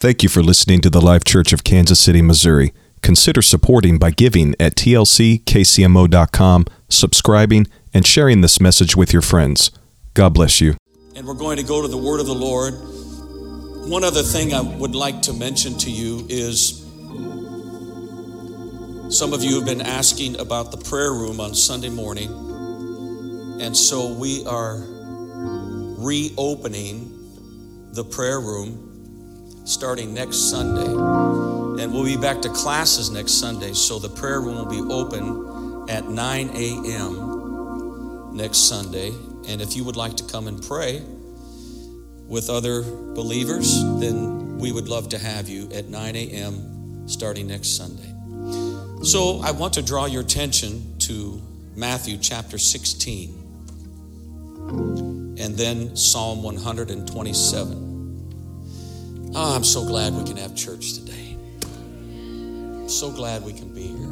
Thank you for listening to the Life Church of Kansas City, Missouri. Consider supporting by giving at tlckcmo.com, subscribing, and sharing this message with your friends. God bless you. And we're going to go to the Word of the Lord. One other thing I would like to mention to you is some of you have been asking about the prayer room on Sunday morning. And so we are reopening the prayer room starting next Sunday. And we'll be back to classes next Sunday, so the prayer room will be open at 9 a.m. next Sunday. And if you would like to come and pray with other believers, then we would love to have you at 9 a.m. starting next Sunday. So I want to draw your attention to Matthew chapter 16 and then Psalm 127. Oh, I'm so glad we can have church today. I'm so glad we can be here.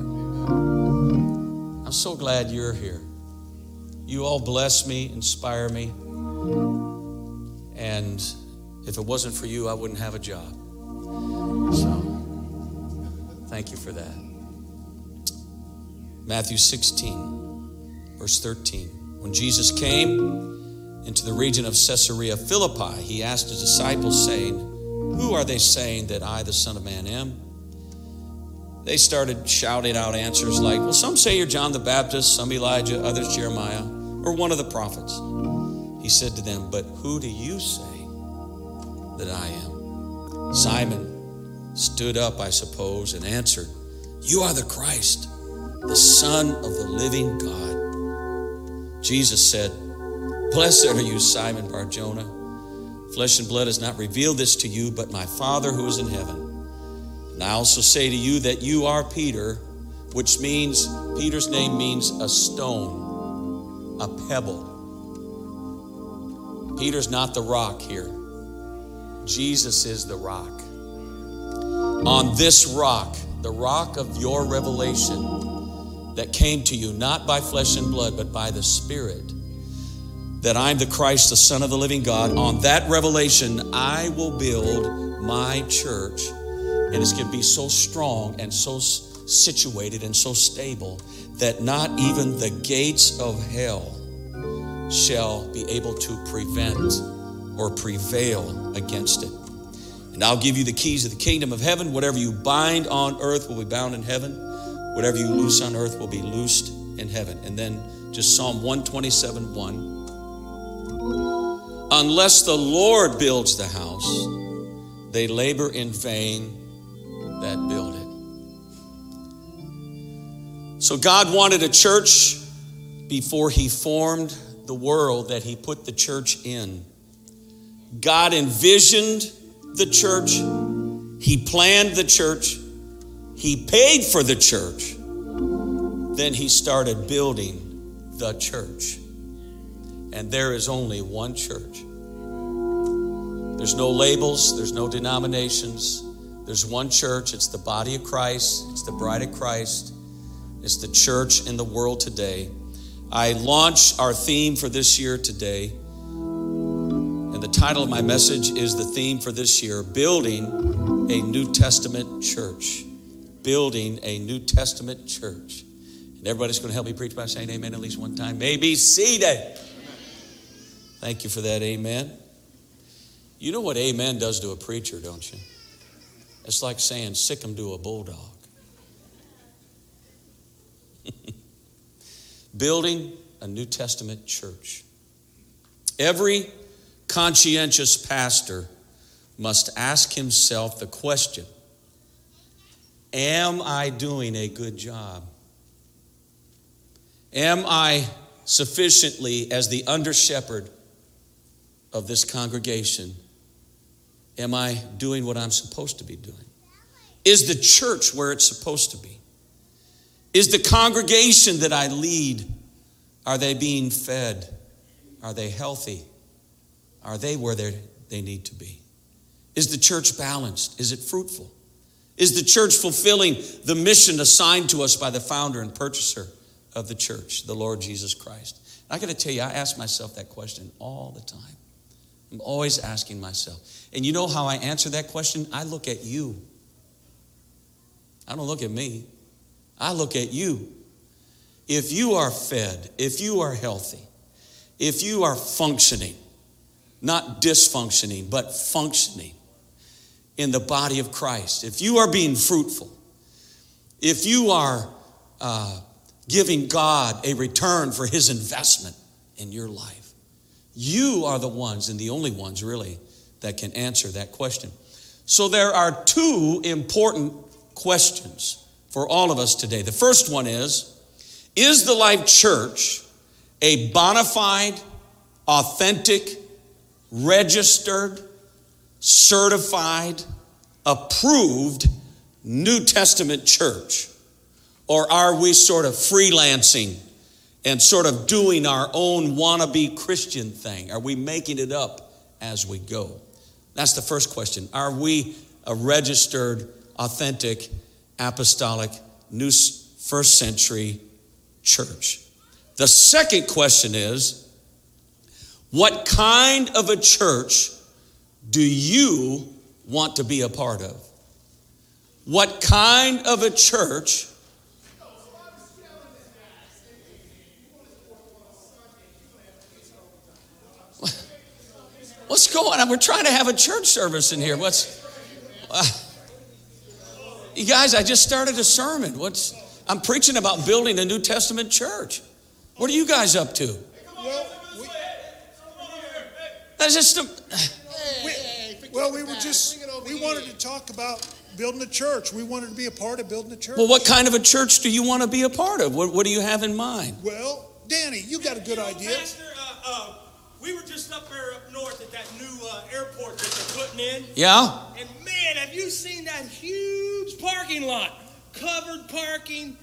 I'm so glad you're here. You all bless me, inspire me. And if it wasn't for you, I wouldn't have a job. So, thank you for that. Matthew 16, verse 13. When Jesus came into the region of Caesarea Philippi, he asked his disciples, saying, who are they saying that I, the Son of Man, am? They started shouting out answers like, Well, some say you're John the Baptist, some Elijah, others Jeremiah, or one of the prophets. He said to them, But who do you say that I am? Simon stood up, I suppose, and answered, You are the Christ, the Son of the living God. Jesus said, Blessed are you, Simon Barjona. Flesh and blood has not revealed this to you, but my Father who is in heaven. And I also say to you that you are Peter, which means, Peter's name means a stone, a pebble. Peter's not the rock here, Jesus is the rock. On this rock, the rock of your revelation that came to you, not by flesh and blood, but by the Spirit that I'm the Christ, the Son of the living God, on that revelation, I will build my church. And it's going to be so strong and so situated and so stable that not even the gates of hell shall be able to prevent or prevail against it. And I'll give you the keys of the kingdom of heaven. Whatever you bind on earth will be bound in heaven. Whatever you loose on earth will be loosed in heaven. And then just Psalm 127 1. Unless the Lord builds the house, they labor in vain that build it. So God wanted a church before He formed the world that He put the church in. God envisioned the church, He planned the church, He paid for the church. Then He started building the church. And there is only one church. There's no labels, there's no denominations. There's one church. It's the body of Christ, it's the bride of Christ, it's the church in the world today. I launch our theme for this year today. And the title of my message is the theme for this year Building a New Testament Church. Building a New Testament Church. And everybody's going to help me preach by saying amen at least one time. Maybe seated. Thank you for that, amen. You know what amen does to a preacher, don't you? It's like saying sick him to a bulldog. Building a New Testament church. Every conscientious pastor must ask himself the question Am I doing a good job? Am I sufficiently, as the under shepherd, of this congregation, am I doing what I'm supposed to be doing? Is the church where it's supposed to be? Is the congregation that I lead, are they being fed? Are they healthy? Are they where they need to be? Is the church balanced? Is it fruitful? Is the church fulfilling the mission assigned to us by the founder and purchaser of the church, the Lord Jesus Christ? I got to tell you, I ask myself that question all the time. I'm always asking myself. And you know how I answer that question? I look at you. I don't look at me. I look at you. If you are fed, if you are healthy, if you are functioning, not dysfunctioning, but functioning in the body of Christ, if you are being fruitful, if you are uh, giving God a return for his investment in your life, you are the ones and the only ones really that can answer that question. So there are two important questions for all of us today. The first one is Is the Life Church a bona fide, authentic, registered, certified, approved New Testament church? Or are we sort of freelancing and sort of doing our own wannabe Christian thing? Are we making it up as we go? That's the first question. Are we a registered, authentic, apostolic, new first century church? The second question is what kind of a church do you want to be a part of? What kind of a church What's going on? We're trying to have a church service in here. What's. Uh, you guys, I just started a sermon. What's. I'm preaching about building a New Testament church. What are you guys up to? Well, we, That's just a. We, well, we were just. We wanted to talk about building a church. We wanted to be a part of building a church. Well, what kind of a church do you want to be a part of? What, what do you have in mind? Well, Danny, you got a good idea. Pastor, uh, uh, we were just up there up north at that new uh, airport that they're putting in. Yeah? And man, have you seen that huge parking lot? Covered parking.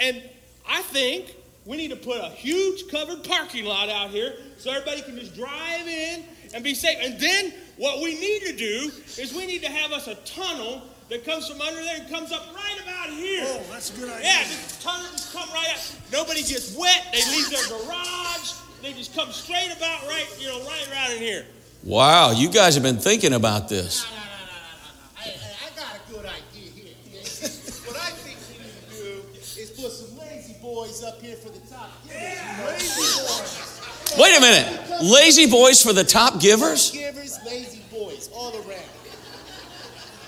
And I think we need to put a huge covered parking lot out here so everybody can just drive in and be safe. And then what we need to do is we need to have us a tunnel that comes from under there and comes up right about here. Oh, that's a good idea. Yeah, the tunnel just come right out. Nobody gets wet. They leave their garage. They just come straight about right, you know, right around in here. Wow, you guys have been thinking about this. No, no, no, no, no, no. I, I, I got a good idea here. what I think we need to do is put some lazy boys up here for the top givers. Yeah, lazy boys. Wait a minute. Lazy boys for the top givers? Givers, lazy boys, all around.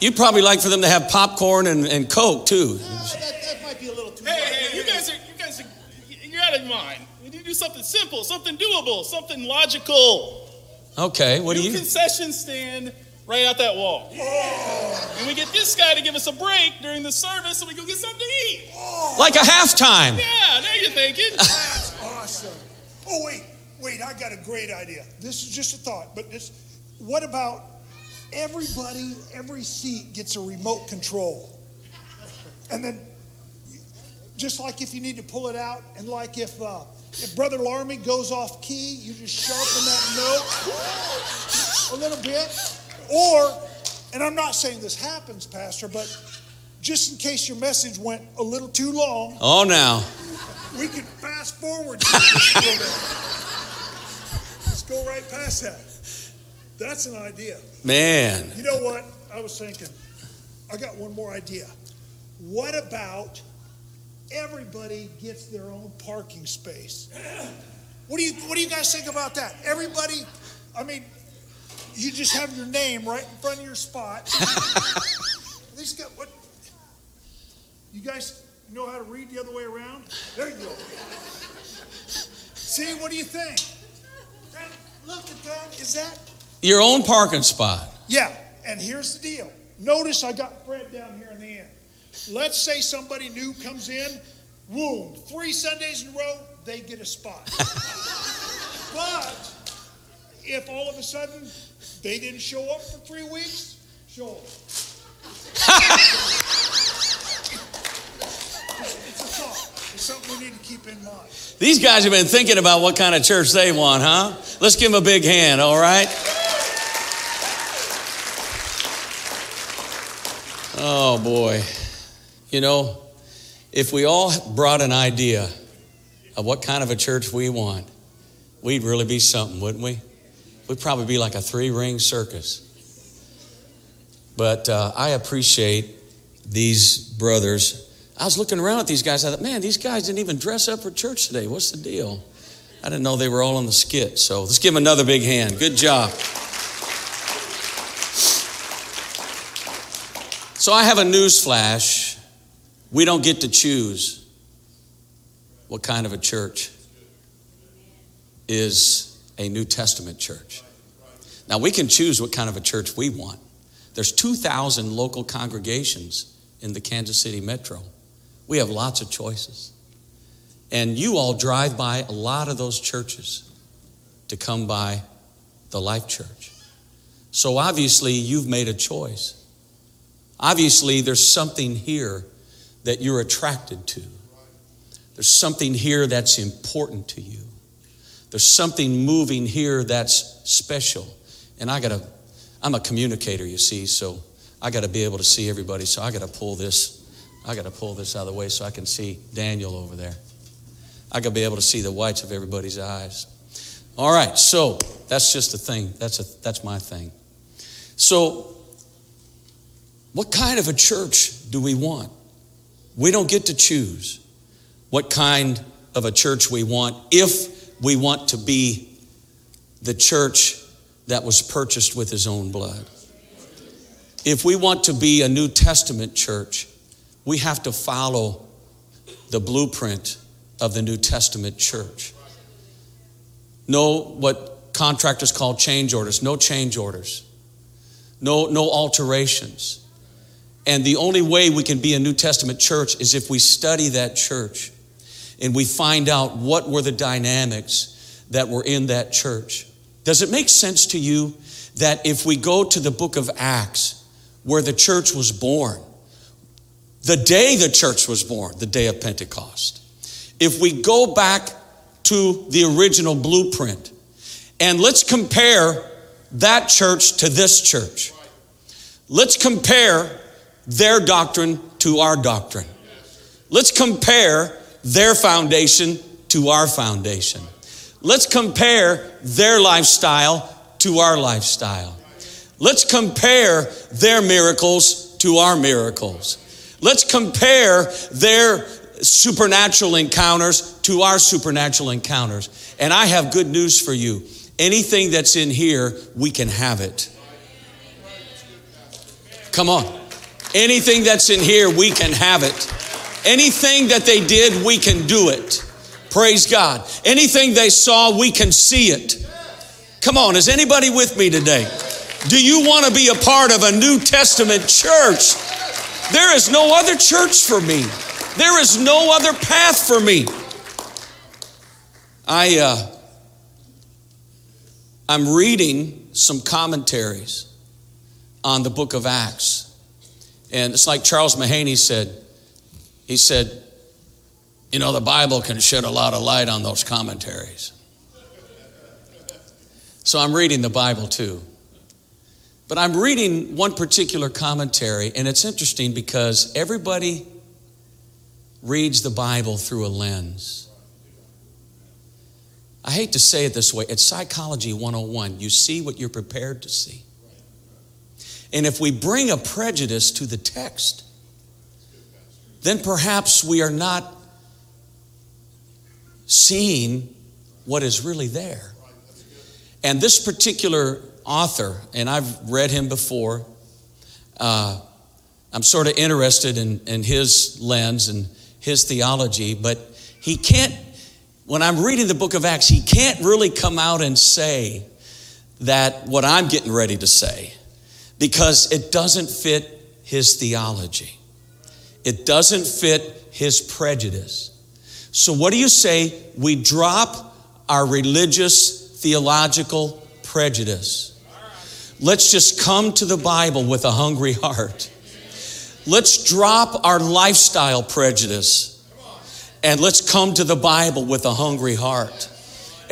You'd probably like for them to have popcorn and, and Coke, too. No, that, that might be a little too Hey, much. hey, you guys are, you guys are, you're out of mind. We need to do something simple, something doable, something logical. Okay, what do New you. concession stand right out that wall. And we get this guy to give us a break during the service so we go get something to eat. Like a halftime. Yeah, now you're thinking. That's awesome. Oh, wait, wait, I got a great idea. This is just a thought, but this, what about everybody, every seat gets a remote control? And then, just like if you need to pull it out, and like if, uh, if Brother Larmy goes off key, you just sharpen that note a little bit. Or, and I'm not saying this happens, Pastor, but just in case your message went a little too long, Oh, now. we could fast forward. Let's go right past that. That's an idea. Man. You know what? I was thinking, I got one more idea. What about everybody gets their own parking space? What do you What do you guys think about that? Everybody, I mean, you just have your name right in front of your spot. At least got what? You guys know how to read the other way around? There you go. See, what do you think? That, look at that. Is that? Your own parking spot. Yeah, and here's the deal. Notice I got Fred down here in the end. Let's say somebody new comes in, boom, three Sundays in a row, they get a spot. but if all of a sudden they didn't show up for three weeks, show up. it's a thought. It's something we need to keep in mind. These guys have been thinking about what kind of church they want, huh? Let's give them a big hand, all right? Oh, boy. You know, if we all brought an idea of what kind of a church we want, we'd really be something, wouldn't we? We'd probably be like a three ring circus. But uh, I appreciate these brothers. I was looking around at these guys. I thought, man, these guys didn't even dress up for church today. What's the deal? I didn't know they were all on the skit. So let's give them another big hand. Good job. So I have a news flash. We don't get to choose what kind of a church is a New Testament church. Now we can choose what kind of a church we want. There's 2,000 local congregations in the Kansas City metro. We have lots of choices. And you all drive by a lot of those churches to come by the Life Church. So obviously, you've made a choice. Obviously, there's something here that you're attracted to. There's something here that's important to you. There's something moving here that's special. And I got to, I'm a communicator, you see, so I got to be able to see everybody. So I got to pull this, I got to pull this out of the way so I can see Daniel over there. I got to be able to see the whites of everybody's eyes. All right, so that's just a thing. That's a that's my thing. So what kind of a church do we want? We don't get to choose what kind of a church we want if we want to be the church that was purchased with his own blood. If we want to be a New Testament church, we have to follow the blueprint of the New Testament church. No, what contractors call change orders, no change orders, no, no alterations. And the only way we can be a New Testament church is if we study that church and we find out what were the dynamics that were in that church. Does it make sense to you that if we go to the book of Acts, where the church was born, the day the church was born, the day of Pentecost, if we go back to the original blueprint and let's compare that church to this church, let's compare their doctrine to our doctrine. Let's compare their foundation to our foundation. Let's compare their lifestyle to our lifestyle. Let's compare their miracles to our miracles. Let's compare their supernatural encounters to our supernatural encounters. And I have good news for you. Anything that's in here, we can have it. Come on. Anything that's in here, we can have it. Anything that they did, we can do it. Praise God. Anything they saw, we can see it. Come on, is anybody with me today? Do you want to be a part of a New Testament church? There is no other church for me. There is no other path for me. I uh, I'm reading some commentaries on the book of Acts. And it's like Charles Mahaney said, he said, you know, the Bible can shed a lot of light on those commentaries. So I'm reading the Bible too. But I'm reading one particular commentary, and it's interesting because everybody reads the Bible through a lens. I hate to say it this way, it's psychology 101. You see what you're prepared to see. And if we bring a prejudice to the text, then perhaps we are not seeing what is really there. And this particular author, and I've read him before, uh, I'm sort of interested in, in his lens and his theology, but he can't, when I'm reading the book of Acts, he can't really come out and say that what I'm getting ready to say because it doesn't fit his theology. It doesn't fit his prejudice. So, what do you say? We drop our religious, theological prejudice. Let's just come to the Bible with a hungry heart. Let's drop our lifestyle prejudice and let's come to the Bible with a hungry heart.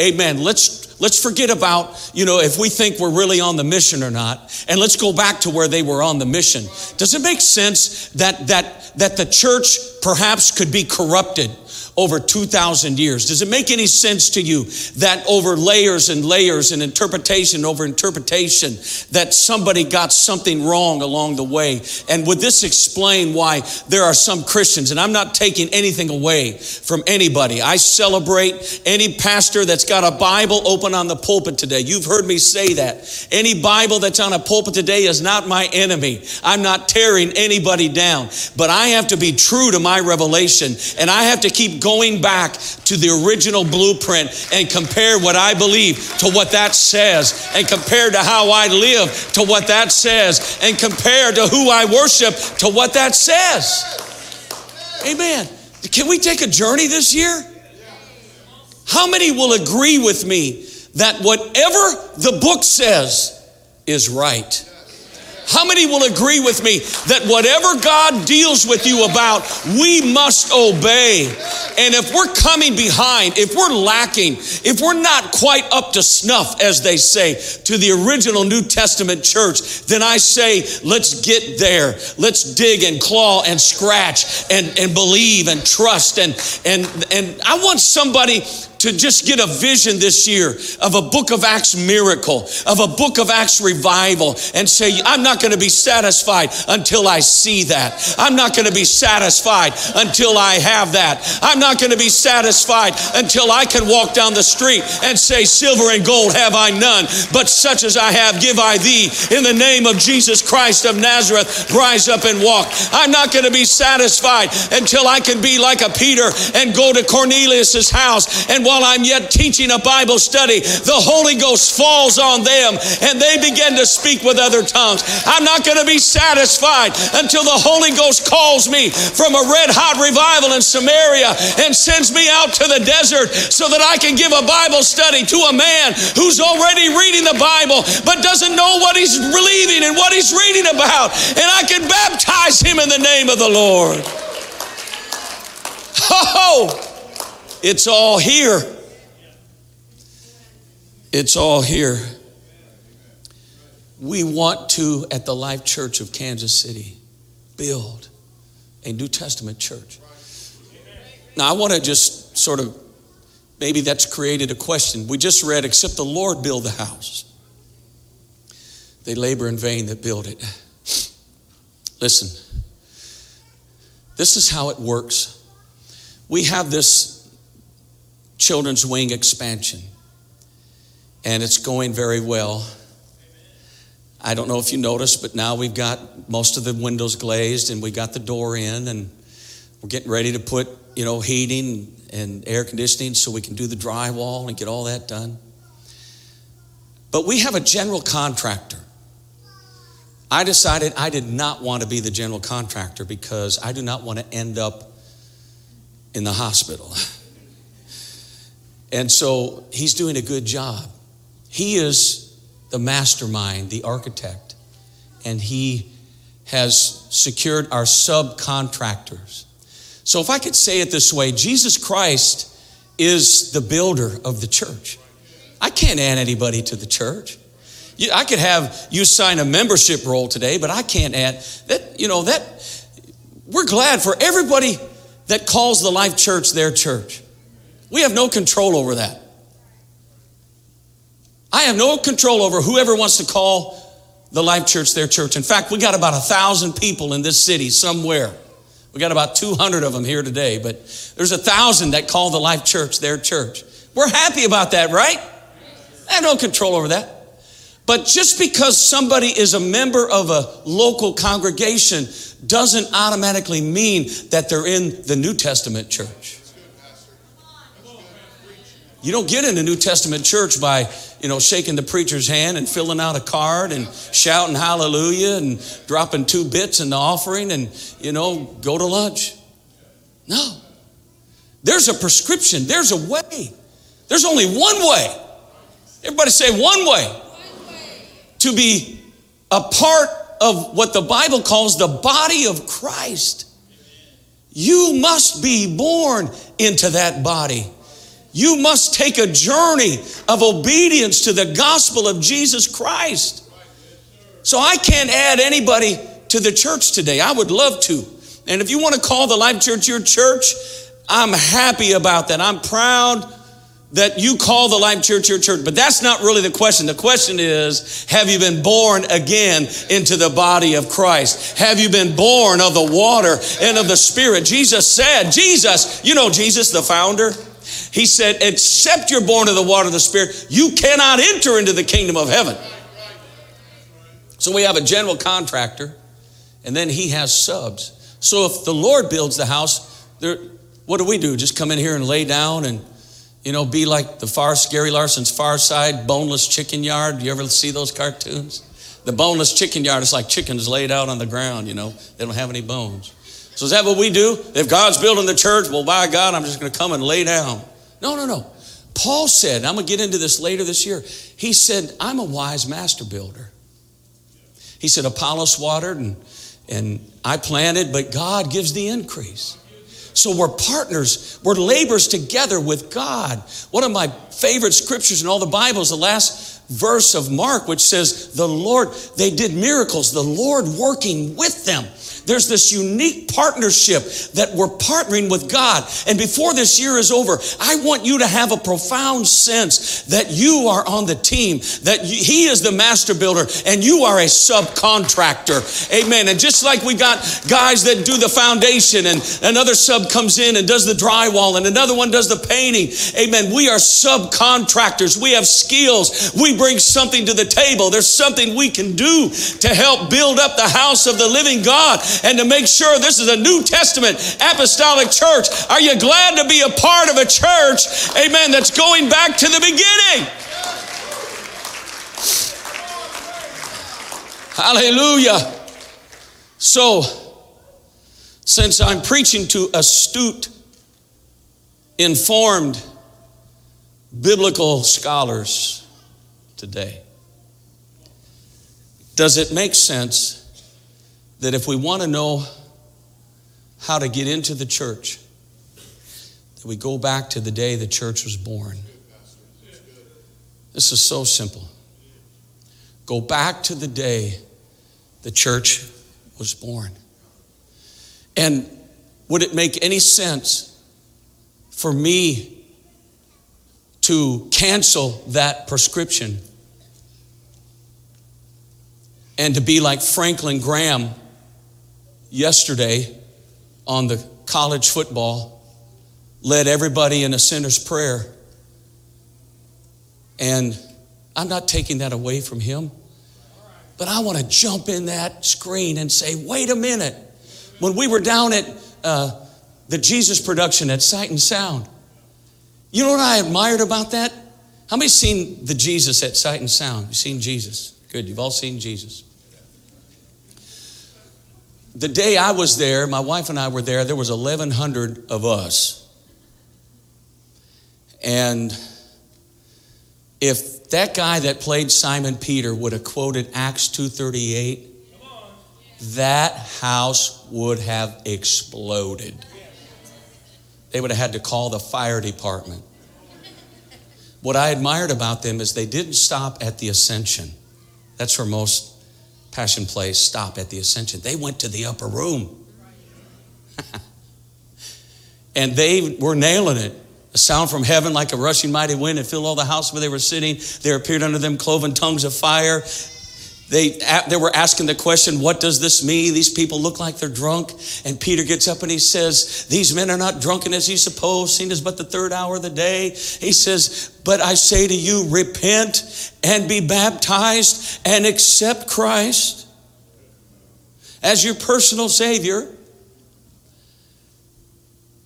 Amen. Let's Let's forget about, you know, if we think we're really on the mission or not, and let's go back to where they were on the mission. Does it make sense that that that the church perhaps could be corrupted over 2,000 years. Does it make any sense to you that over layers and layers and interpretation over interpretation, that somebody got something wrong along the way? And would this explain why there are some Christians, and I'm not taking anything away from anybody. I celebrate any pastor that's got a Bible open on the pulpit today. You've heard me say that. Any Bible that's on a pulpit today is not my enemy. I'm not tearing anybody down, but I have to be true to my revelation and I have to keep going back to the original blueprint and compare what I believe to what that says, and compare to how I live to what that says, and compare to who I worship to what that says. Amen. Can we take a journey this year? How many will agree with me that whatever the book says is right? How many will agree with me that whatever God deals with you about, we must obey? And if we're coming behind, if we're lacking, if we're not quite up to snuff, as they say, to the original New Testament church, then I say, let's get there. Let's dig and claw and scratch and, and believe and trust. And, and, and I want somebody to just get a vision this year of a book of Acts miracle, of a book of Acts revival, and say, I'm not going to be satisfied until I see that. I'm not going to be satisfied until I have that. I'm not going to be satisfied until I can walk down the street and say, Silver and gold have I none, but such as I have give I thee. In the name of Jesus Christ of Nazareth, rise up and walk. I'm not going to be satisfied until I can be like a Peter and go to Cornelius's house and while I'm yet teaching a Bible study, the Holy Ghost falls on them and they begin to speak with other tongues. I'm not going to be satisfied until the Holy Ghost calls me from a red hot revival in Samaria and sends me out to the desert so that I can give a Bible study to a man who's already reading the Bible but doesn't know what he's believing and what he's reading about. And I can baptize him in the name of the Lord. Oh! It's all here. It's all here. We want to, at the Life Church of Kansas City, build a New Testament church. Now, I want to just sort of, maybe that's created a question. We just read, except the Lord build the house, they labor in vain that build it. Listen, this is how it works. We have this children's wing expansion. And it's going very well. I don't know if you noticed, but now we've got most of the windows glazed and we got the door in and we're getting ready to put, you know, heating and air conditioning so we can do the drywall and get all that done. But we have a general contractor. I decided I did not want to be the general contractor because I do not want to end up in the hospital. And so he's doing a good job. He is the mastermind, the architect, and he has secured our subcontractors. So, if I could say it this way, Jesus Christ is the builder of the church. I can't add anybody to the church. I could have you sign a membership roll today, but I can't add that, you know, that we're glad for everybody that calls the Life Church their church. We have no control over that. I have no control over whoever wants to call the Life Church their church. In fact, we got about a thousand people in this city somewhere. We got about 200 of them here today, but there's a thousand that call the Life Church their church. We're happy about that, right? I have no control over that. But just because somebody is a member of a local congregation doesn't automatically mean that they're in the New Testament church. You don't get in a New Testament church by, you know, shaking the preacher's hand and filling out a card and shouting hallelujah and dropping two bits in the offering and, you know, go to lunch. No. There's a prescription, there's a way. There's only one way. Everybody say one way. One way. To be a part of what the Bible calls the body of Christ. You must be born into that body. You must take a journey of obedience to the gospel of Jesus Christ. So I can't add anybody to the church today. I would love to. And if you want to call the Life Church your church, I'm happy about that. I'm proud that you call the Life Church your church. But that's not really the question. The question is, have you been born again into the body of Christ? Have you been born of the water and of the Spirit? Jesus said, Jesus, you know Jesus, the founder, he said, except you're born of the water of the Spirit, you cannot enter into the kingdom of heaven. So we have a general contractor, and then he has subs. So if the Lord builds the house, there, what do we do? Just come in here and lay down and you know, be like the far Gary Larson's Far Side boneless chicken yard. You ever see those cartoons? The boneless chicken yard is like chickens laid out on the ground, you know, they don't have any bones. So is that what we do? If God's building the church, well, by God, I'm just going to come and lay down. No, no, no. Paul said, I'm going to get into this later this year. He said, I'm a wise master builder. He said, Apollos watered and, and I planted, but God gives the increase. So we're partners, we're laborers together with God. One of my favorite scriptures in all the Bible is the last verse of Mark, which says, The Lord, they did miracles, the Lord working with them. There's this unique partnership that we're partnering with God. And before this year is over, I want you to have a profound sense that you are on the team, that He is the master builder and you are a subcontractor. Amen. And just like we got guys that do the foundation and another sub comes in and does the drywall and another one does the painting. Amen. We are subcontractors. We have skills. We bring something to the table. There's something we can do to help build up the house of the living God and to make sure this is a New Testament apostolic church. Are you glad to be a part of a church, amen, that's going back to the beginning? Hallelujah. So, since I'm preaching to astute, informed, biblical scholars today, does it make sense that if we want to know how to get into the church, that we go back to the day the church was born. This is so simple. Go back to the day the church was born. And would it make any sense for me to cancel that prescription and to be like Franklin Graham yesterday on the college football, led everybody in a sinner's prayer. And I'm not taking that away from him, but I want to jump in that screen and say, wait a minute. When we were down at uh, the Jesus production at Sight and Sound, you know what I admired about that? How many seen the Jesus at Sight and Sound? You've seen Jesus. Good, you've all seen Jesus the day I was there, my wife and I were there, there was 1,100 of us. And if that guy that played Simon Peter would have quoted Acts 2.38, that house would have exploded. They would have had to call the fire department. What I admired about them is they didn't stop at the ascension. That's where most Passion Plays stop at the Ascension. They went to the upper room. and they were nailing it. A sound from heaven like a rushing mighty wind and filled all the house where they were sitting. There appeared unto them cloven tongues of fire. They, they were asking the question, What does this mean? These people look like they're drunk. And Peter gets up and he says, These men are not drunken as you suppose, seen as but the third hour of the day. He says, But I say to you, repent and be baptized and accept Christ as your personal Savior.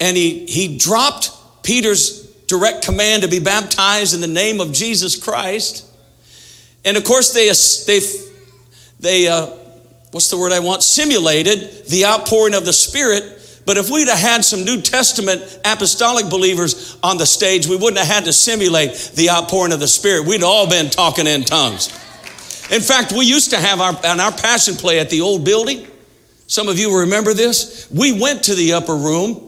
And he, he dropped Peter's direct command to be baptized in the name of Jesus Christ. And of course, they, they they, uh, what's the word I want? Simulated the outpouring of the Spirit. But if we'd have had some New Testament apostolic believers on the stage, we wouldn't have had to simulate the outpouring of the Spirit. We'd all been talking in tongues. In fact, we used to have our, on our passion play at the old building. Some of you remember this. We went to the upper room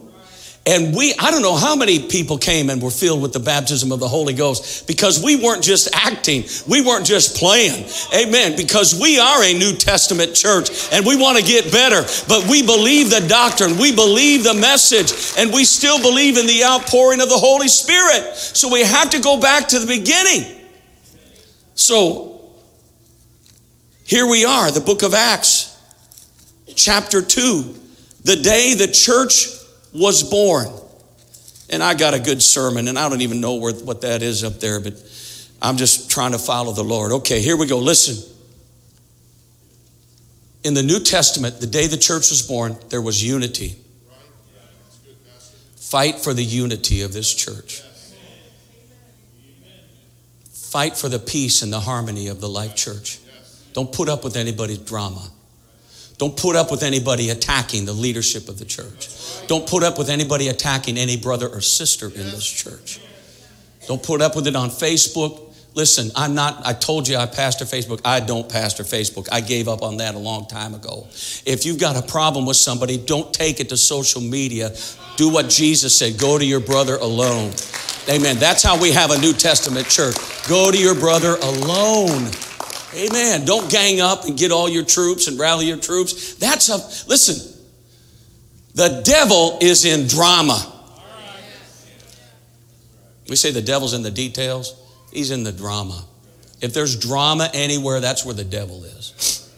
And we, I don't know how many people came and were filled with the baptism of the Holy Ghost because we weren't just acting, we weren't just playing. Amen. Because we are a New Testament church and we want to get better, but we believe the doctrine, we believe the message, and we still believe in the outpouring of the Holy Spirit. So we have to go back to the beginning. So here we are, the book of Acts, chapter 2, the day the church was born. And I got a good sermon, and I don't even know where, what that is up there, but I'm just trying to follow the Lord. Okay, here we go. Listen. In the New Testament, the day the church was born, there was unity. Fight for the unity of this church. Fight for the peace and the harmony of the Life Church. Don't put up with anybody's drama. Don't put up with anybody attacking the leadership of the church. Don't put up with anybody attacking any brother or sister in this church. Don't put up with it on Facebook. Listen, I'm not, I told you I pastor Facebook. I don't pastor Facebook. I gave up on that a long time ago. If you've got a problem with somebody, don't take it to social media. Do what Jesus said go to your brother alone. Amen. That's how we have a New Testament church. Go to your brother alone. Amen. Don't gang up and get all your troops and rally your troops. That's a, listen, the devil is in drama. We say the devil's in the details, he's in the drama. If there's drama anywhere, that's where the devil is.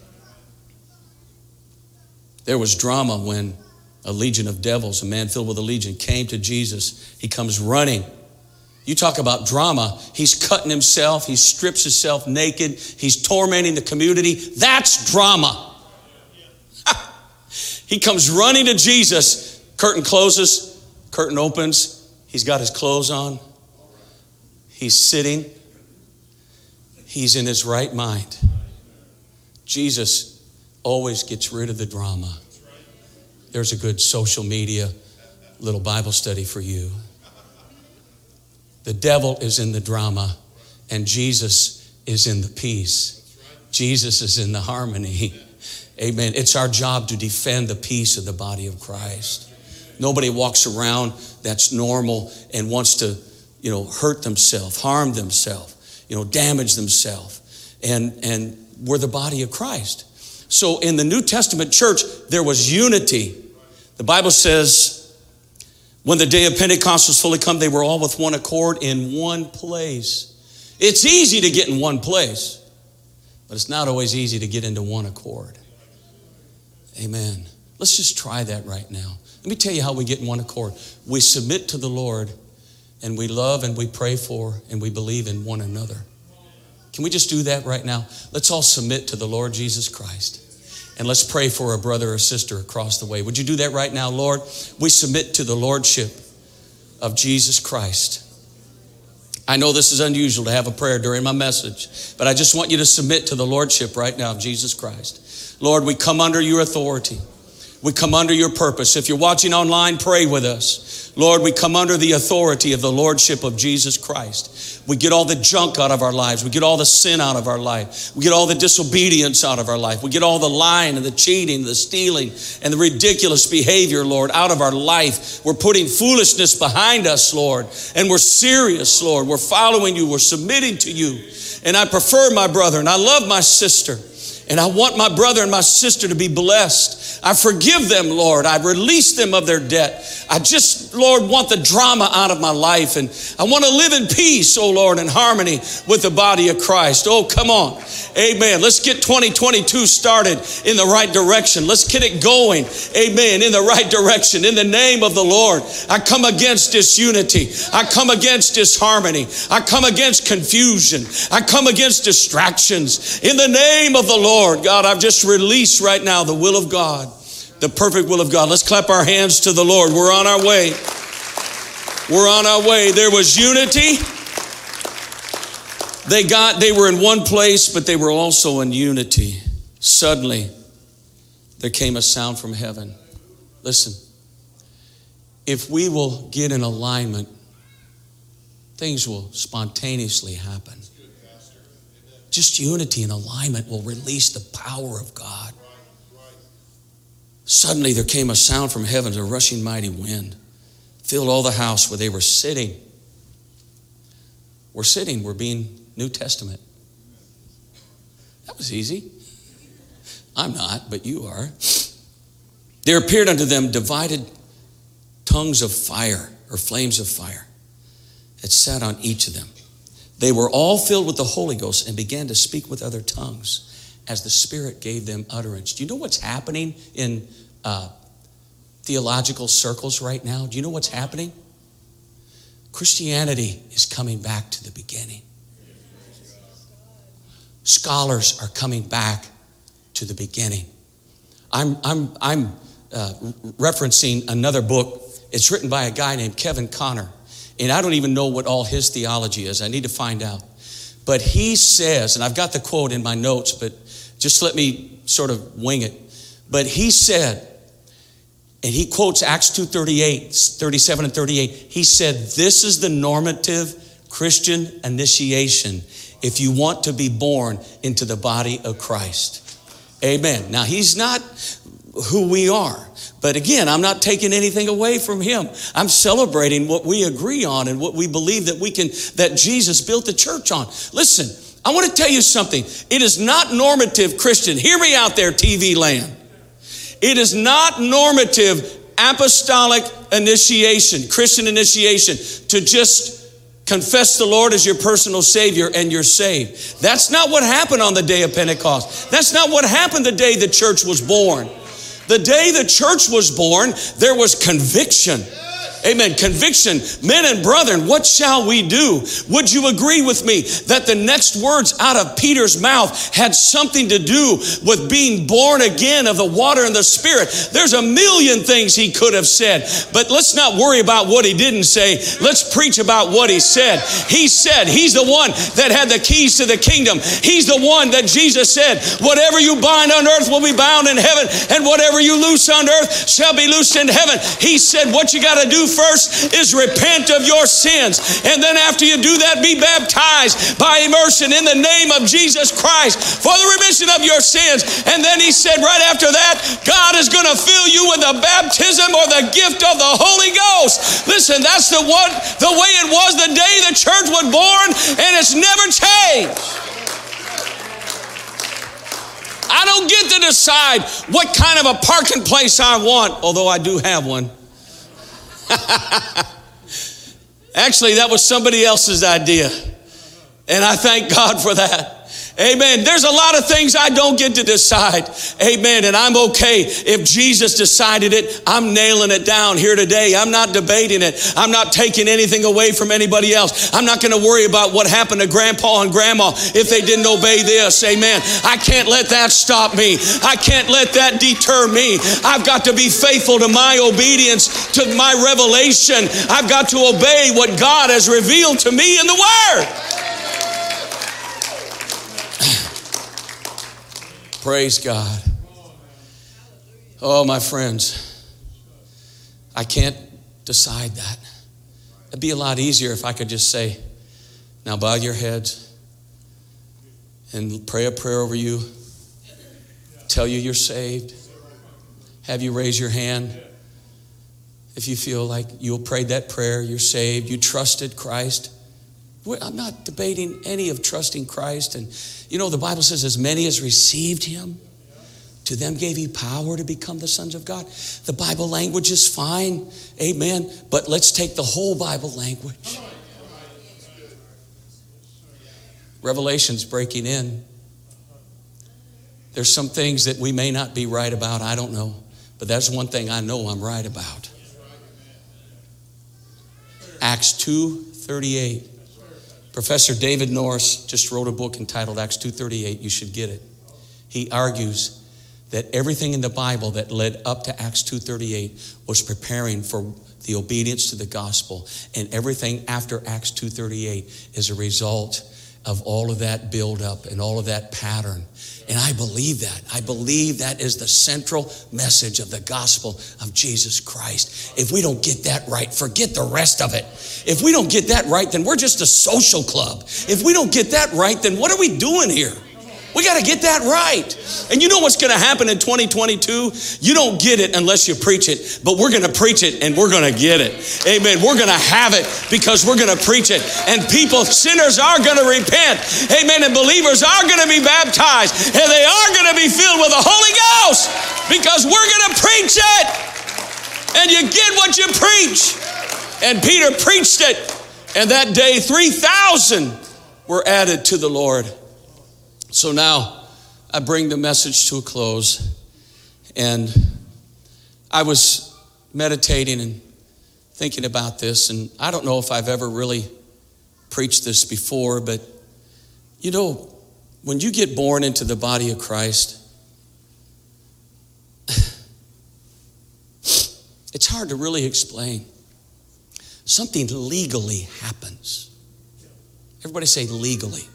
There was drama when a legion of devils, a man filled with a legion, came to Jesus. He comes running you talk about drama. He's cutting himself, he strips himself naked, he's tormenting the community. That's drama. he comes running to Jesus. Curtain closes, curtain opens. He's got his clothes on. He's sitting. He's in his right mind. Jesus always gets rid of the drama. There's a good social media little Bible study for you. The devil is in the drama, and Jesus is in the peace. Jesus is in the harmony. Amen. It's our job to defend the peace of the body of Christ. Nobody walks around that's normal and wants to, you know, hurt themselves, harm themselves, you know, damage themselves. And and we're the body of Christ. So in the New Testament church, there was unity. The Bible says when the day of Pentecost was fully come, they were all with one accord in one place. It's easy to get in one place, but it's not always easy to get into one accord. Amen. Let's just try that right now. Let me tell you how we get in one accord. We submit to the Lord and we love and we pray for and we believe in one another. Can we just do that right now? Let's all submit to the Lord Jesus Christ. And let's pray for a brother or sister across the way. Would you do that right now, Lord? We submit to the Lordship of Jesus Christ. I know this is unusual to have a prayer during my message, but I just want you to submit to the Lordship right now of Jesus Christ. Lord, we come under your authority. We come under your purpose. If you're watching online, pray with us. Lord, we come under the authority of the Lordship of Jesus Christ. We get all the junk out of our lives. We get all the sin out of our life. We get all the disobedience out of our life. We get all the lying and the cheating, the stealing, and the ridiculous behavior, Lord, out of our life. We're putting foolishness behind us, Lord, and we're serious, Lord. We're following you. We're submitting to you. And I prefer my brother and I love my sister. And I want my brother and my sister to be blessed. I forgive them, Lord. I release them of their debt. I just, Lord, want the drama out of my life. And I want to live in peace, oh Lord, in harmony with the body of Christ. Oh, come on. Amen. Let's get 2022 started in the right direction. Let's get it going. Amen. In the right direction. In the name of the Lord. I come against disunity. I come against disharmony. I come against confusion. I come against distractions. In the name of the Lord. Lord. God, I've just released right now the will of God, the perfect will of God. Let's clap our hands to the Lord. We're on our way. We're on our way. There was unity. They got they were in one place, but they were also in unity. Suddenly, there came a sound from heaven. Listen. If we will get in alignment, things will spontaneously happen. Just unity and alignment will release the power of God. Suddenly there came a sound from heaven, a rushing mighty wind. filled all the house where they were sitting. We're sitting, we're being New Testament. That was easy. I'm not, but you are. There appeared unto them divided tongues of fire or flames of fire that sat on each of them. They were all filled with the Holy Ghost and began to speak with other tongues as the Spirit gave them utterance. Do you know what's happening in uh, theological circles right now? Do you know what's happening? Christianity is coming back to the beginning. Scholars are coming back to the beginning. I'm, I'm, I'm uh, referencing another book. It's written by a guy named Kevin Conner. And I don't even know what all his theology is. I need to find out. But he says, and I've got the quote in my notes, but just let me sort of wing it. But he said, and he quotes Acts 2:38, 37 and 38. He said, "This is the normative Christian initiation if you want to be born into the body of Christ." Amen. Now, he's not who we are. But again, I'm not taking anything away from him. I'm celebrating what we agree on and what we believe that we can that Jesus built the church on. Listen, I want to tell you something. It is not normative Christian. Hear me out there TV land. It is not normative apostolic initiation, Christian initiation to just confess the Lord as your personal Savior and you're saved. That's not what happened on the day of Pentecost. That's not what happened the day the church was born. The day the church was born, there was conviction. Amen. Conviction. Men and brethren, what shall we do? Would you agree with me that the next words out of Peter's mouth had something to do with being born again of the water and the spirit? There's a million things he could have said, but let's not worry about what he didn't say. Let's preach about what he said. He said, He's the one that had the keys to the kingdom. He's the one that Jesus said, Whatever you bind on earth will be bound in heaven, and whatever you loose on earth shall be loosed in heaven. He said, What you got to do first is repent of your sins. And then after you do that, be baptized by immersion in the name of Jesus Christ for the remission of your sins. And then he said, right after that, God is going to fill you with the baptism or the gift of the Holy Ghost. Listen, that's the one, the way it was the day the church was born, and it's never changed. I don't get to decide what kind of a parking place I want, although I do have one. Actually, that was somebody else's idea. And I thank God for that. Amen. There's a lot of things I don't get to decide. Amen. And I'm okay. If Jesus decided it, I'm nailing it down here today. I'm not debating it. I'm not taking anything away from anybody else. I'm not going to worry about what happened to grandpa and grandma if they didn't obey this. Amen. I can't let that stop me. I can't let that deter me. I've got to be faithful to my obedience, to my revelation. I've got to obey what God has revealed to me in the Word. Praise God. Oh, my friends, I can't decide that. It'd be a lot easier if I could just say, now bow your heads and pray a prayer over you, tell you you're saved, have you raise your hand. If you feel like you'll pray that prayer, you're saved, you trusted Christ. I'm not debating any of trusting Christ. And you know, the Bible says, as many as received him, to them gave he power to become the sons of God. The Bible language is fine, amen. But let's take the whole Bible language. Revelation's breaking in. There's some things that we may not be right about, I don't know. But that's one thing I know I'm right about. Acts 2 38. Professor David Norris just wrote a book entitled Acts 2:38. You should get it. He argues that everything in the Bible that led up to Acts 2:38 was preparing for the obedience to the gospel, and everything after Acts 2:38 is a result of all of that build up and all of that pattern. And I believe that. I believe that is the central message of the gospel of Jesus Christ. If we don't get that right, forget the rest of it. If we don't get that right, then we're just a social club. If we don't get that right, then what are we doing here? We got to get that right. And you know what's going to happen in 2022? You don't get it unless you preach it, but we're going to preach it and we're going to get it. Amen. We're going to have it because we're going to preach it. And people, sinners are going to repent. Amen. And believers are going to be baptized and they are going to be filled with the Holy Ghost because we're going to preach it. And you get what you preach. And Peter preached it. And that day, 3,000 were added to the Lord. So now I bring the message to a close. And I was meditating and thinking about this, and I don't know if I've ever really preached this before, but you know, when you get born into the body of Christ, it's hard to really explain. Something legally happens. Everybody say legally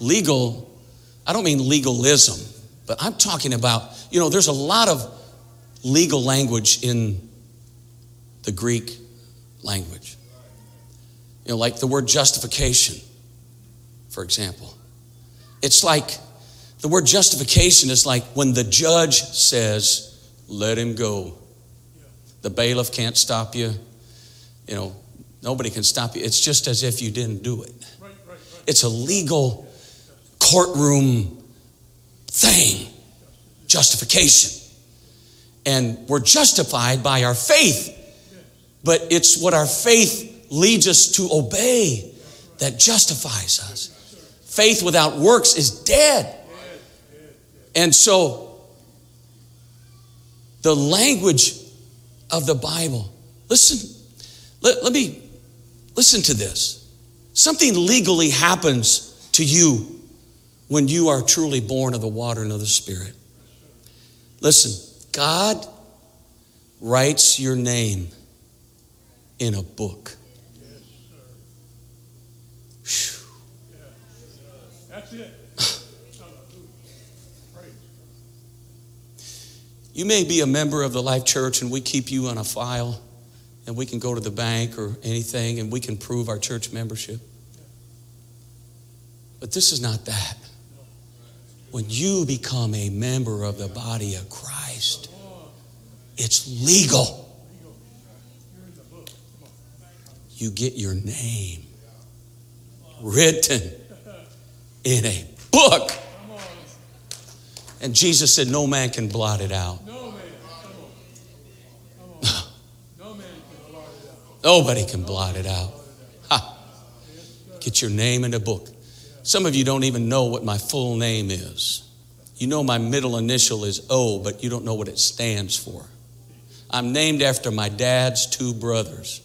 legal, I don't mean legalism, but I'm talking about, you know, there's a lot of legal language in the Greek language. You know, like the word justification, for example. It's like the word justification is like when the judge says, let him go. The bailiff can't stop you. You know, nobody can stop you. It's just as if you didn't do it. It's a legal courtroom thing justification. And we're justified by our faith, but it's what our faith leads us to obey that justifies us. Faith without works is dead. And so, the language of the Bible, listen, let, let me listen to this. Something legally happens to you when you are truly born of the water and of the Spirit. Listen, God writes your name in a book. That's it. You may be a member of the Life Church and we keep you on a file and we can go to the bank or anything and we can prove our church membership. But this is not that when you become a member of the body of Christ, it's legal. You get your name written in a book. And Jesus said, No man can blot it out. Nobody can blot it out. Ha. Get your name in a book. Some of you don't even know what my full name is. You know my middle initial is O, but you don't know what it stands for. I'm named after my dad's two brothers.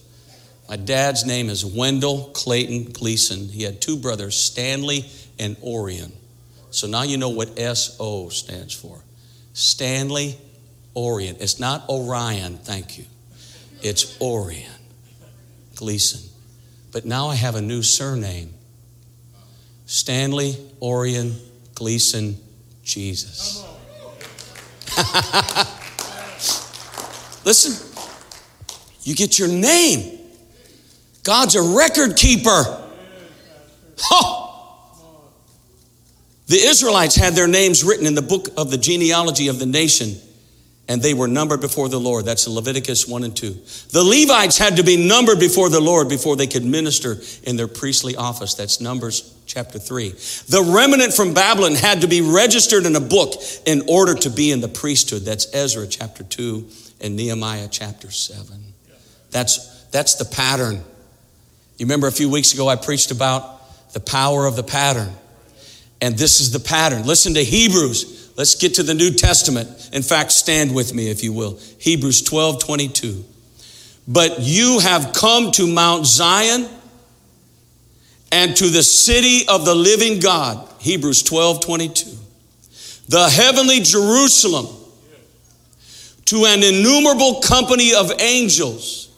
My dad's name is Wendell Clayton Gleason. He had two brothers, Stanley and Orion. So now you know what SO stands for. Stanley Orion. It's not Orion, thank you. It's Orion Gleason. But now I have a new surname Stanley Orion Gleason Jesus. Listen, you get your name. God's a record keeper. Oh. The Israelites had their names written in the book of the genealogy of the nation and they were numbered before the Lord. That's Leviticus 1 and 2. The Levites had to be numbered before the Lord before they could minister in their priestly office. That's Numbers chapter 3. The remnant from Babylon had to be registered in a book in order to be in the priesthood. That's Ezra chapter 2 and Nehemiah chapter 7. That's, that's the pattern. You remember a few weeks ago I preached about the power of the pattern. And this is the pattern. Listen to Hebrews Let's get to the New Testament. In fact, stand with me if you will. Hebrews 12 22. But you have come to Mount Zion and to the city of the living God. Hebrews 12 22. The heavenly Jerusalem to an innumerable company of angels,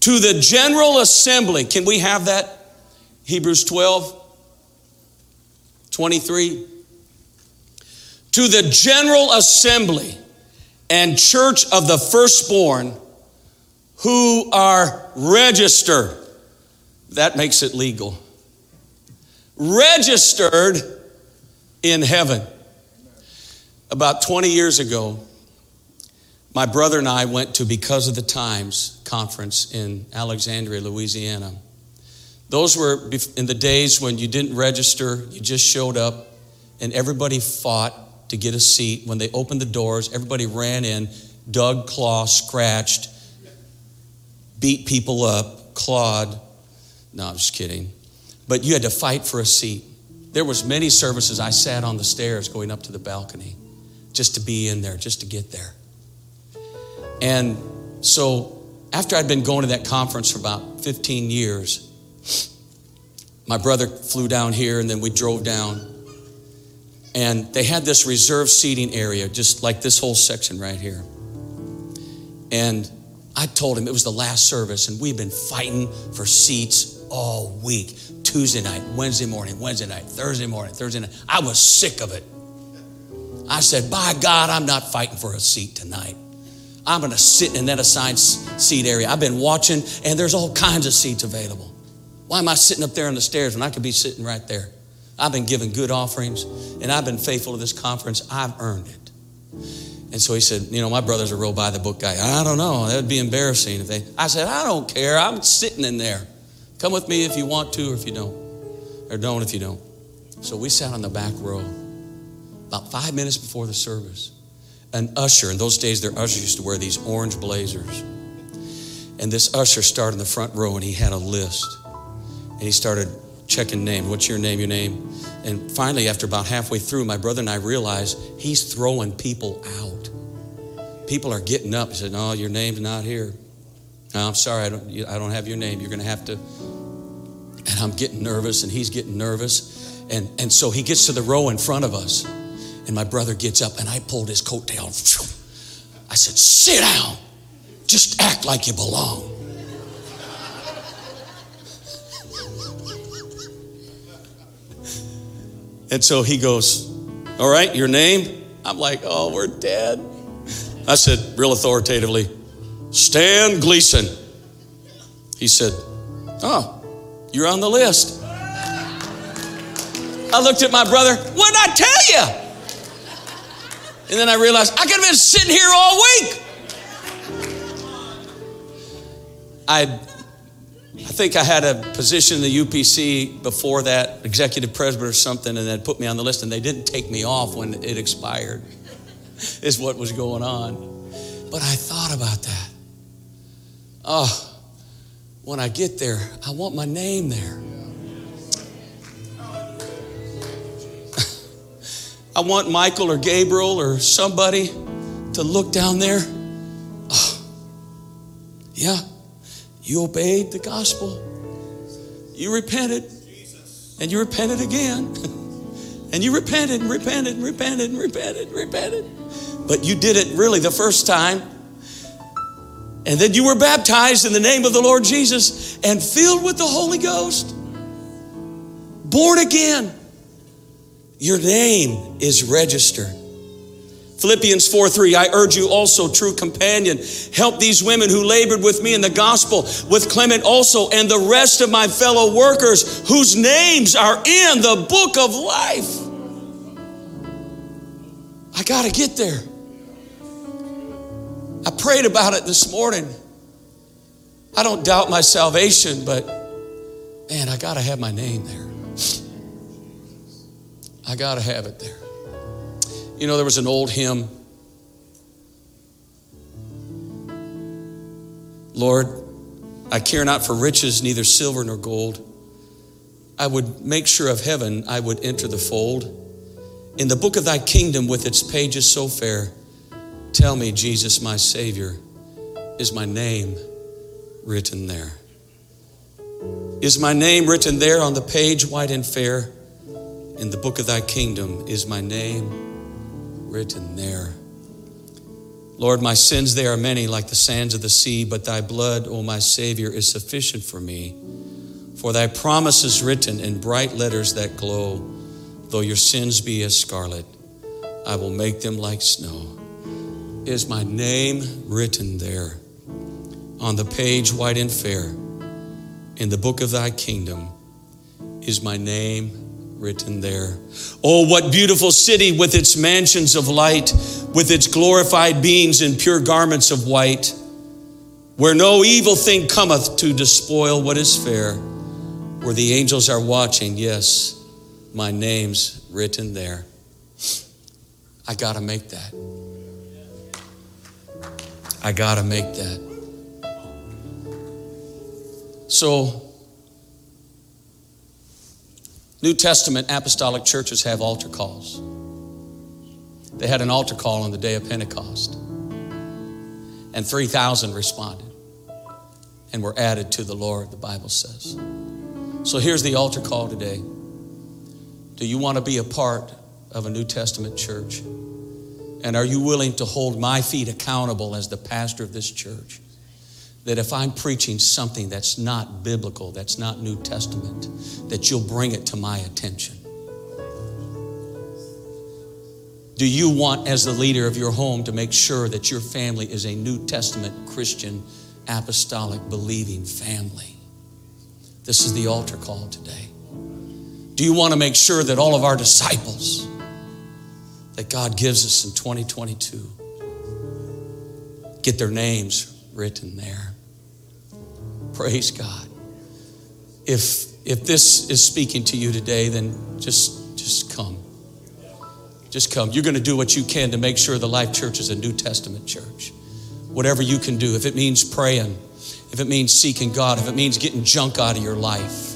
to the general assembly. Can we have that? Hebrews 12 23 to the general assembly and church of the firstborn who are registered. That makes it legal. registered in heaven. About 20 years ago, my brother and I went to Because of the Times conference in Alexandria, Louisiana. Those were in the days when you didn't register, you just showed up, and everybody fought to get a seat. When they opened the doors, everybody ran in, dug, claw, scratched, beat people up, clawed. No, I'm just kidding. But you had to fight for a seat. There was many services I sat on the stairs going up to the balcony just to be in there, just to get there. And so after I'd been going to that conference for about 15 years, my brother flew down here and then we drove down. And they had this reserved seating area, just like this whole section right here. And I told him it was the last service, and we've been fighting for seats all week Tuesday night, Wednesday morning, Wednesday night, Thursday morning, Thursday night. I was sick of it. I said, By God, I'm not fighting for a seat tonight. I'm going to sit in that assigned seat area. I've been watching, and there's all kinds of seats available. Why am I sitting up there on the stairs when I could be sitting right there? I've been giving good offerings and I've been faithful to this conference. I've earned it. And so he said, You know, my brother's a real by the book guy. I don't know. That would be embarrassing if they. I said, I don't care. I'm sitting in there. Come with me if you want to or if you don't. Or don't if you don't. So we sat on the back row about five minutes before the service. An usher, in those days, their ushers used to wear these orange blazers. And this usher started in the front row and he had a list. And he started checking name. What's your name? Your name? And finally, after about halfway through, my brother and I realized he's throwing people out. People are getting up. He said, No, your name's not here. No, I'm sorry, I don't, I don't have your name. You're going to have to. And I'm getting nervous, and he's getting nervous. And, and so he gets to the row in front of us. And my brother gets up, and I pulled his coat down. I said, Sit down. Just act like you belong. And so he goes, All right, your name? I'm like, Oh, we're dead. I said, real authoritatively, Stan Gleason. He said, Oh, you're on the list. I looked at my brother, What did I tell you? And then I realized I could have been sitting here all week. I I think I had a position in the UPC before that, executive presbyter or something, and they put me on the list, and they didn't take me off when it expired, is what was going on. But I thought about that. Oh, when I get there, I want my name there. I want Michael or Gabriel or somebody to look down there. Oh, yeah you obeyed the gospel. You repented. And you repented again. and you repented and repented and repented and repented and repented. But you did it really the first time. And then you were baptized in the name of the Lord Jesus and filled with the Holy Ghost. Born again. Your name is registered. Philippians 4 3, I urge you also, true companion, help these women who labored with me in the gospel, with Clement also, and the rest of my fellow workers whose names are in the book of life. I got to get there. I prayed about it this morning. I don't doubt my salvation, but man, I got to have my name there. I got to have it there. You know, there was an old hymn Lord, I care not for riches, neither silver nor gold. I would make sure of heaven, I would enter the fold. In the book of thy kingdom, with its pages so fair, tell me, Jesus, my Savior, is my name written there? Is my name written there on the page, white and fair? In the book of thy kingdom, is my name written there. Lord, my sins, they are many like the sands of the sea, but thy blood, O my Savior, is sufficient for me. For thy promise is written in bright letters that glow. Though your sins be as scarlet, I will make them like snow. Is my name written there on the page white and fair? In the book of thy kingdom is my name written there. Oh, what beautiful city with its mansions of light, with its glorified beings in pure garments of white, where no evil thing cometh to despoil what is fair, where the angels are watching, yes, my name's written there. I got to make that. I got to make that. So, New Testament apostolic churches have altar calls. They had an altar call on the day of Pentecost, and 3,000 responded and were added to the Lord, the Bible says. So here's the altar call today. Do you want to be a part of a New Testament church? And are you willing to hold my feet accountable as the pastor of this church? That if I'm preaching something that's not biblical, that's not New Testament, that you'll bring it to my attention. Do you want, as the leader of your home, to make sure that your family is a New Testament Christian, apostolic, believing family? This is the altar call today. Do you want to make sure that all of our disciples that God gives us in 2022 get their names written there? Praise God. If if this is speaking to you today, then just just come. Just come. You're going to do what you can to make sure the Life Church is a New Testament church. Whatever you can do. If it means praying, if it means seeking God, if it means getting junk out of your life.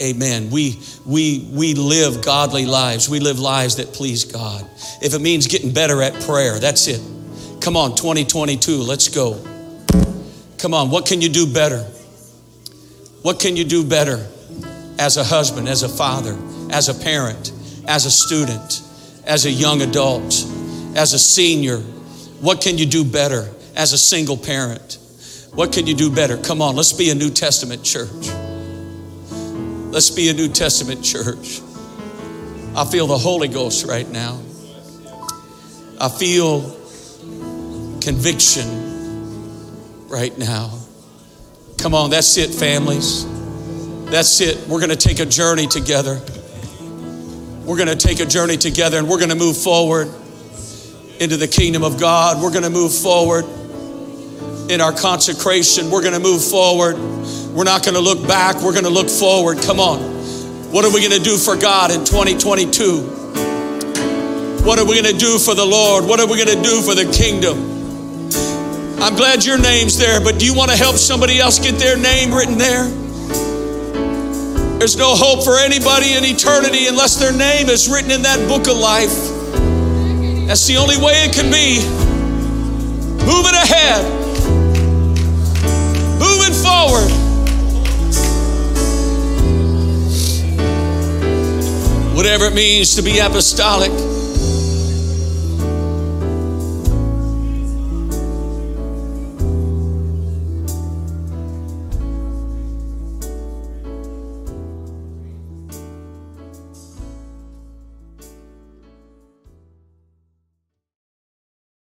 Amen. We we we live godly lives. We live lives that please God. If it means getting better at prayer, that's it. Come on, 2022, let's go. Come on, what can you do better? What can you do better as a husband, as a father, as a parent, as a student, as a young adult, as a senior? What can you do better as a single parent? What can you do better? Come on, let's be a New Testament church. Let's be a New Testament church. I feel the Holy Ghost right now. I feel conviction right now. Come on, that's it, families. That's it. We're going to take a journey together. We're going to take a journey together and we're going to move forward into the kingdom of God. We're going to move forward in our consecration. We're going to move forward. We're not going to look back. We're going to look forward. Come on. What are we going to do for God in 2022? What are we going to do for the Lord? What are we going to do for the kingdom? I'm glad your name's there, but do you want to help somebody else get their name written there? There's no hope for anybody in eternity unless their name is written in that book of life. That's the only way it can be. Moving ahead, moving forward. Whatever it means to be apostolic